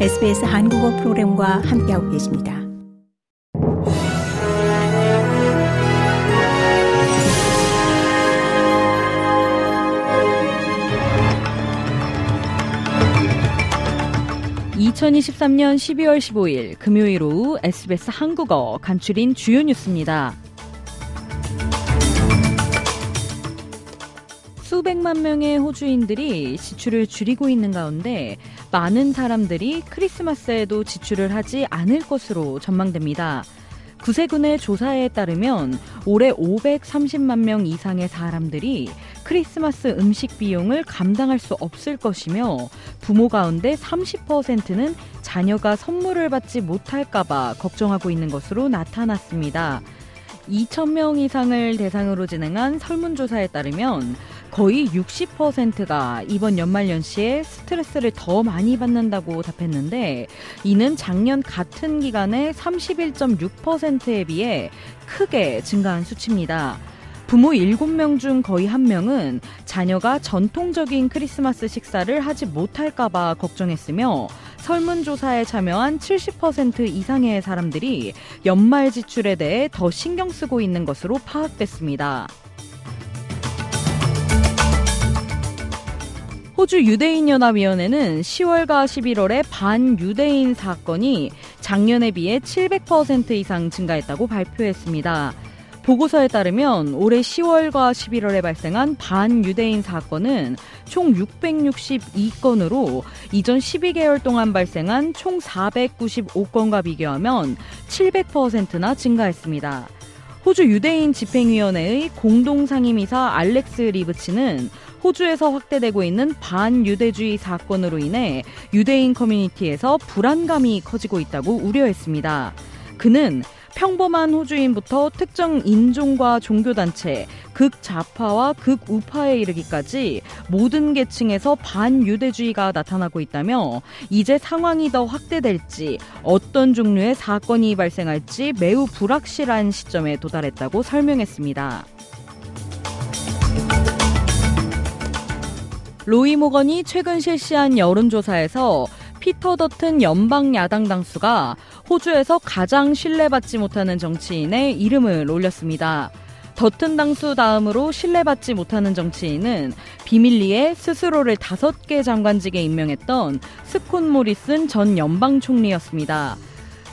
SBS 한국어 프로그램과 함께하고 계십니다. (2023년 12월 15일) 금요일 오후 SBS 한국어 간추린 주요 뉴스입니다. 수백만 명의 호주인들이 지출을 줄이고 있는 가운데 많은 사람들이 크리스마스에도 지출을 하지 않을 것으로 전망됩니다. 구세군의 조사에 따르면 올해 530만 명 이상의 사람들이 크리스마스 음식 비용을 감당할 수 없을 것이며 부모 가운데 30%는 자녀가 선물을 받지 못할까봐 걱정하고 있는 것으로 나타났습니다. 2,000명 이상을 대상으로 진행한 설문조사에 따르면 거의 60%가 이번 연말연시에 스트레스를 더 많이 받는다고 답했는데 이는 작년 같은 기간의 31.6%에 비해 크게 증가한 수치입니다. 부모 7명 중 거의 1명은 자녀가 전통적인 크리스마스 식사를 하지 못할까봐 걱정했으며 설문조사에 참여한 70% 이상의 사람들이 연말 지출에 대해 더 신경 쓰고 있는 것으로 파악됐습니다. 호주 유대인연합위원회는 10월과 11월에 반유대인 사건이 작년에 비해 700% 이상 증가했다고 발표했습니다. 보고서에 따르면 올해 10월과 11월에 발생한 반유대인 사건은 총 662건으로 이전 12개월 동안 발생한 총 495건과 비교하면 700%나 증가했습니다. 호주 유대인 집행위원회의 공동상임이사 알렉스 리브치는 호주에서 확대되고 있는 반유대주의 사건으로 인해 유대인 커뮤니티에서 불안감이 커지고 있다고 우려했습니다. 그는 평범한 호주인부터 특정 인종과 종교단체, 극좌파와 극우파에 이르기까지 모든 계층에서 반유대주의가 나타나고 있다며 이제 상황이 더 확대될지 어떤 종류의 사건이 발생할지 매우 불확실한 시점에 도달했다고 설명했습니다. 로이 모건이 최근 실시한 여론조사에서 피터 더튼 연방 야당 당수가 호주에서 가장 신뢰받지 못하는 정치인의 이름을 올렸습니다. 더튼 당수 다음으로 신뢰받지 못하는 정치인은 비밀리에 스스로를 다섯 개 장관직에 임명했던 스콧 모리슨 전 연방 총리였습니다.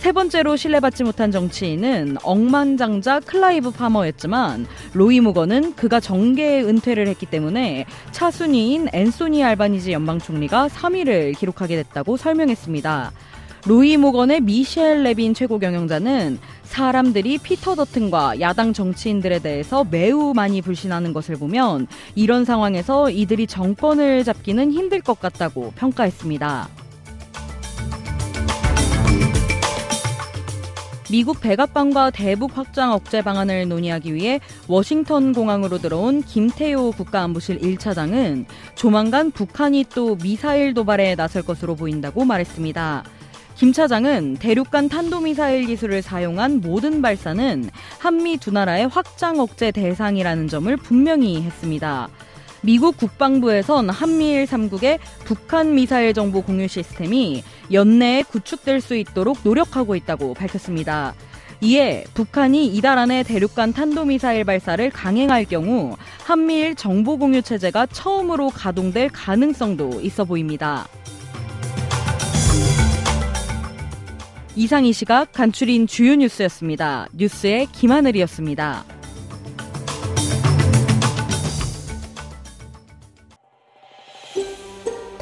세 번째로 신뢰받지 못한 정치인은 억만장자 클라이브 파머였지만 로이 무거는 그가 정계에 은퇴를 했기 때문에 차순위인 앤소니 알바니지 연방 총리가 3위를 기록하게 됐다고 설명했습니다. 로이 모건의 미셸 레빈 최고 경영자는 사람들이 피터 더튼과 야당 정치인들에 대해서 매우 많이 불신하는 것을 보면 이런 상황에서 이들이 정권을 잡기는 힘들 것 같다고 평가했습니다. 미국 백악관과 대북 확장 억제 방안을 논의하기 위해 워싱턴 공항으로 들어온 김태호 국가안보실 1차장은 조만간 북한이 또 미사일 도발에 나설 것으로 보인다고 말했습니다. 김 차장은 대륙간 탄도미사일 기술을 사용한 모든 발사는 한미 두 나라의 확장 억제 대상이라는 점을 분명히 했습니다. 미국 국방부에선 한미일 3국의 북한 미사일 정보 공유 시스템이 연내에 구축될 수 있도록 노력하고 있다고 밝혔습니다. 이에 북한이 이달 안에 대륙간 탄도미사일 발사를 강행할 경우 한미일 정보 공유 체제가 처음으로 가동될 가능성도 있어 보입니다. 이상 이 시각 간추린 주요 뉴스였습니다. 뉴스의 김하늘이었습니다.